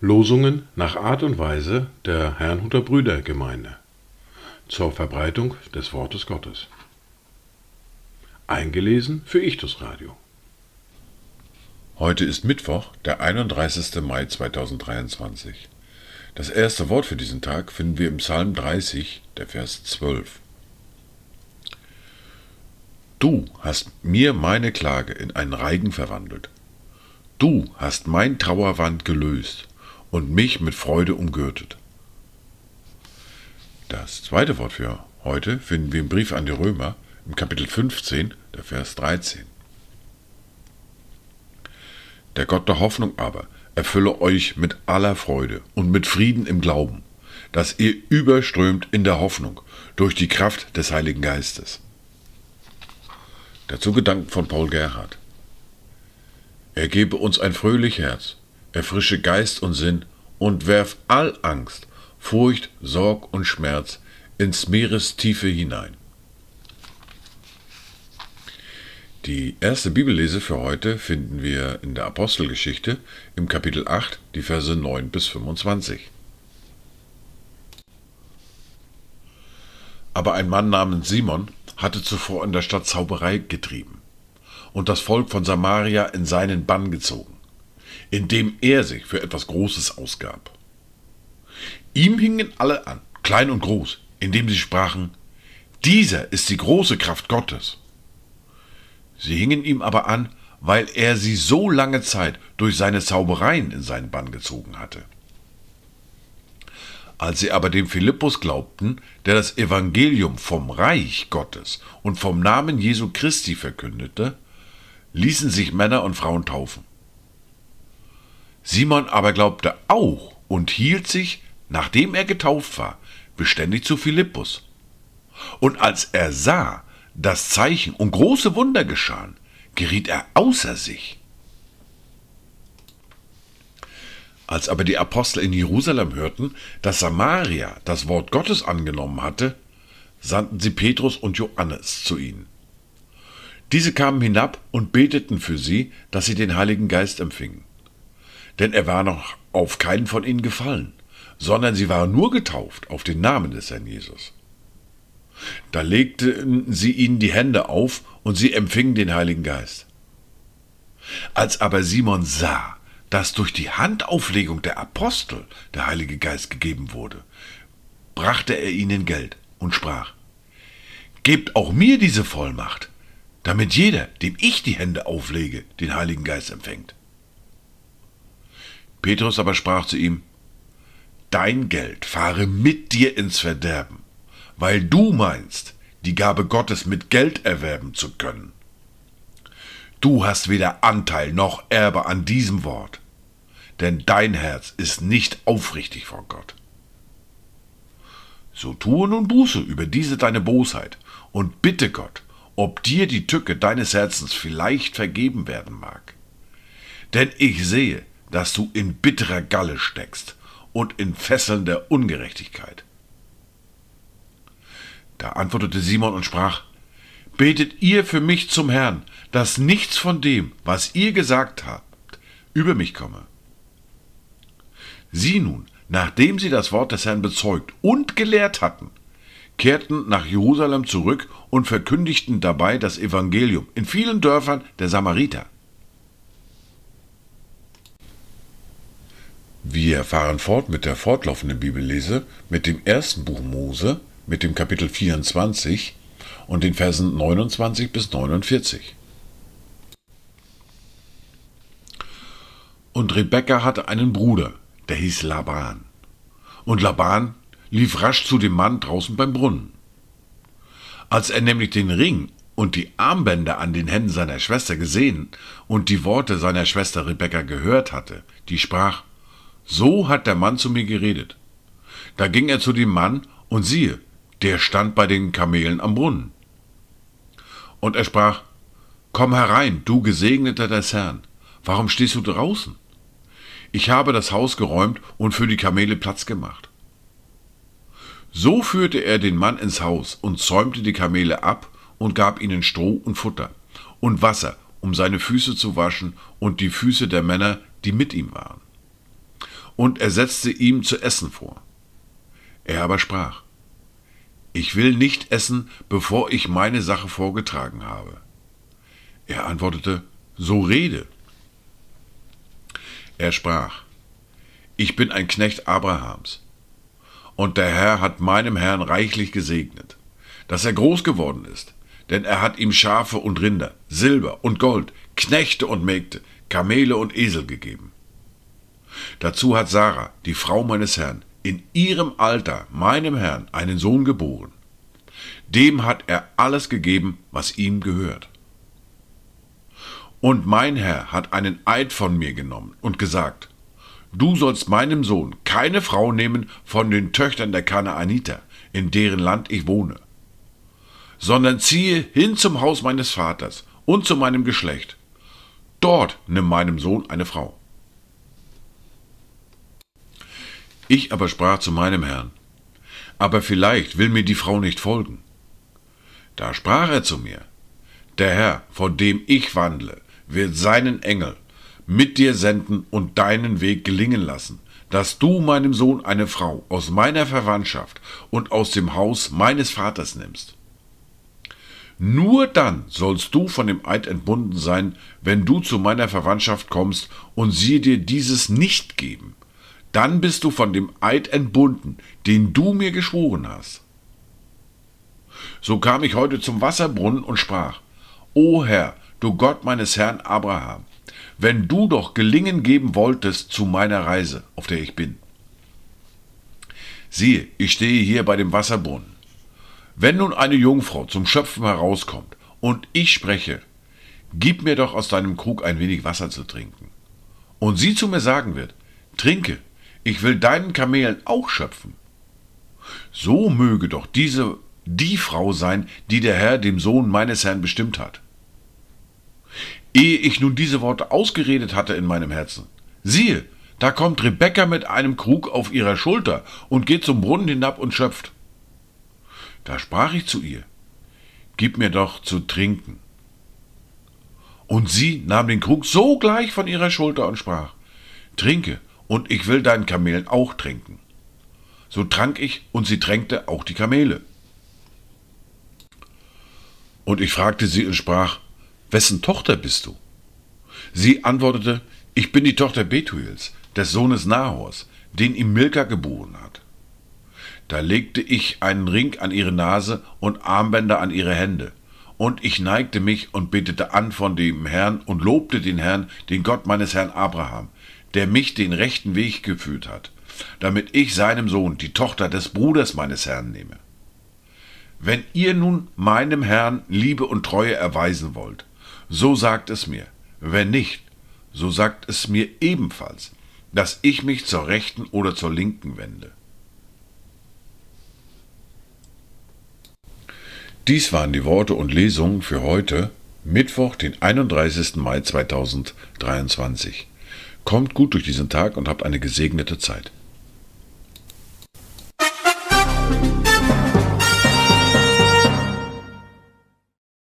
Losungen nach Art und Weise der Herrnhuter Brüdergemeinde zur Verbreitung des Wortes Gottes. Eingelesen für Ichtus Radio. Heute ist Mittwoch, der 31. Mai 2023. Das erste Wort für diesen Tag finden wir im Psalm 30, der Vers 12. Du hast mir meine Klage in einen Reigen verwandelt. Du hast mein Trauerwand gelöst und mich mit Freude umgürtet. Das zweite Wort für heute finden wir im Brief an die Römer im Kapitel 15, der Vers 13. Der Gott der Hoffnung aber erfülle euch mit aller Freude und mit Frieden im Glauben, dass ihr überströmt in der Hoffnung durch die Kraft des Heiligen Geistes. Dazu Gedanken von Paul Gerhard. Er gebe uns ein fröhlich Herz, erfrische Geist und Sinn und werf all Angst, Furcht, Sorg und Schmerz ins Meerestiefe hinein. Die erste Bibellese für heute finden wir in der Apostelgeschichte im Kapitel 8, die Verse 9 bis 25. Aber ein Mann namens Simon hatte zuvor in der Stadt Zauberei getrieben und das Volk von Samaria in seinen Bann gezogen, indem er sich für etwas Großes ausgab. Ihm hingen alle an, klein und groß, indem sie sprachen, dieser ist die große Kraft Gottes. Sie hingen ihm aber an, weil er sie so lange Zeit durch seine Zaubereien in seinen Bann gezogen hatte. Als sie aber dem Philippus glaubten, der das Evangelium vom Reich Gottes und vom Namen Jesu Christi verkündete, ließen sich Männer und Frauen taufen. Simon aber glaubte auch und hielt sich, nachdem er getauft war, beständig zu Philippus. Und als er sah, dass Zeichen und große Wunder geschahen, geriet er außer sich. Als aber die Apostel in Jerusalem hörten, dass Samaria das Wort Gottes angenommen hatte, sandten sie Petrus und Johannes zu ihnen. Diese kamen hinab und beteten für sie, dass sie den Heiligen Geist empfingen. Denn er war noch auf keinen von ihnen gefallen, sondern sie waren nur getauft auf den Namen des Herrn Jesus. Da legten sie ihnen die Hände auf und sie empfingen den Heiligen Geist. Als aber Simon sah, dass durch die Handauflegung der Apostel der Heilige Geist gegeben wurde, brachte er ihnen Geld und sprach, Gebt auch mir diese Vollmacht, damit jeder, dem ich die Hände auflege, den Heiligen Geist empfängt. Petrus aber sprach zu ihm, Dein Geld fahre mit dir ins Verderben weil du meinst, die Gabe Gottes mit Geld erwerben zu können. Du hast weder Anteil noch Erbe an diesem Wort, denn dein Herz ist nicht aufrichtig vor Gott. So tue nun Buße über diese deine Bosheit und bitte Gott, ob dir die Tücke deines Herzens vielleicht vergeben werden mag. Denn ich sehe, dass du in bitterer Galle steckst und in Fesseln der Ungerechtigkeit. Da antwortete Simon und sprach, Betet ihr für mich zum Herrn, dass nichts von dem, was ihr gesagt habt, über mich komme. Sie nun, nachdem sie das Wort des Herrn bezeugt und gelehrt hatten, kehrten nach Jerusalem zurück und verkündigten dabei das Evangelium in vielen Dörfern der Samariter. Wir fahren fort mit der fortlaufenden Bibellese mit dem ersten Buch Mose, mit dem Kapitel 24 und den Versen 29 bis 49. Und Rebekka hatte einen Bruder, der hieß Laban. Und Laban lief rasch zu dem Mann draußen beim Brunnen. Als er nämlich den Ring und die Armbänder an den Händen seiner Schwester gesehen und die Worte seiner Schwester Rebekka gehört hatte, die sprach, so hat der Mann zu mir geredet. Da ging er zu dem Mann, und siehe, der stand bei den Kamelen am Brunnen. Und er sprach, Komm herein, du Gesegneter des Herrn, warum stehst du draußen? Ich habe das Haus geräumt und für die Kamele Platz gemacht. So führte er den Mann ins Haus und zäumte die Kamele ab und gab ihnen Stroh und Futter und Wasser, um seine Füße zu waschen und die Füße der Männer, die mit ihm waren. Und er setzte ihm zu essen vor. Er aber sprach, ich will nicht essen, bevor ich meine Sache vorgetragen habe. Er antwortete, so rede. Er sprach, ich bin ein Knecht Abrahams, und der Herr hat meinem Herrn reichlich gesegnet, dass er groß geworden ist, denn er hat ihm Schafe und Rinder, Silber und Gold, Knechte und Mägde, Kamele und Esel gegeben. Dazu hat Sarah, die Frau meines Herrn, in ihrem Alter meinem Herrn einen Sohn geboren. Dem hat er alles gegeben, was ihm gehört. Und mein Herr hat einen Eid von mir genommen und gesagt, du sollst meinem Sohn keine Frau nehmen von den Töchtern der Kanaaniter, in deren Land ich wohne, sondern ziehe hin zum Haus meines Vaters und zu meinem Geschlecht. Dort nimm meinem Sohn eine Frau. Ich aber sprach zu meinem Herrn, aber vielleicht will mir die Frau nicht folgen. Da sprach er zu mir, der Herr, vor dem ich wandle, wird seinen Engel mit dir senden und deinen Weg gelingen lassen, dass du meinem Sohn eine Frau aus meiner Verwandtschaft und aus dem Haus meines Vaters nimmst. Nur dann sollst du von dem Eid entbunden sein, wenn du zu meiner Verwandtschaft kommst und sie dir dieses nicht geben, dann bist du von dem Eid entbunden, den du mir geschworen hast. So kam ich heute zum Wasserbrunnen und sprach, O Herr, du Gott meines Herrn Abraham, wenn du doch gelingen geben wolltest zu meiner Reise, auf der ich bin. Siehe, ich stehe hier bei dem Wasserbrunnen. Wenn nun eine Jungfrau zum Schöpfen herauskommt und ich spreche, gib mir doch aus deinem Krug ein wenig Wasser zu trinken, und sie zu mir sagen wird, trinke, ich will deinen Kamelen auch schöpfen. So möge doch diese die Frau sein, die der Herr dem Sohn meines Herrn bestimmt hat. Ehe ich nun diese Worte ausgeredet hatte in meinem Herzen, siehe, da kommt Rebekka mit einem Krug auf ihrer Schulter und geht zum Brunnen hinab und schöpft. Da sprach ich zu ihr, Gib mir doch zu trinken. Und sie nahm den Krug sogleich von ihrer Schulter und sprach, Trinke, und ich will deinen Kamelen auch trinken. So trank ich, und sie tränkte auch die Kamele. Und ich fragte sie und sprach, wessen Tochter bist du? Sie antwortete, ich bin die Tochter Betuels, des Sohnes Nahors, den ihm Milka geboren hat. Da legte ich einen Ring an ihre Nase und Armbänder an ihre Hände, und ich neigte mich und betete an von dem Herrn und lobte den Herrn, den Gott meines Herrn Abraham, der mich den rechten Weg geführt hat, damit ich seinem Sohn die Tochter des Bruders meines Herrn nehme. Wenn ihr nun meinem Herrn Liebe und Treue erweisen wollt, so sagt es mir. Wenn nicht, so sagt es mir ebenfalls, dass ich mich zur rechten oder zur linken wende. Dies waren die Worte und Lesungen für heute, Mittwoch, den 31. Mai 2023. Kommt gut durch diesen Tag und habt eine gesegnete Zeit.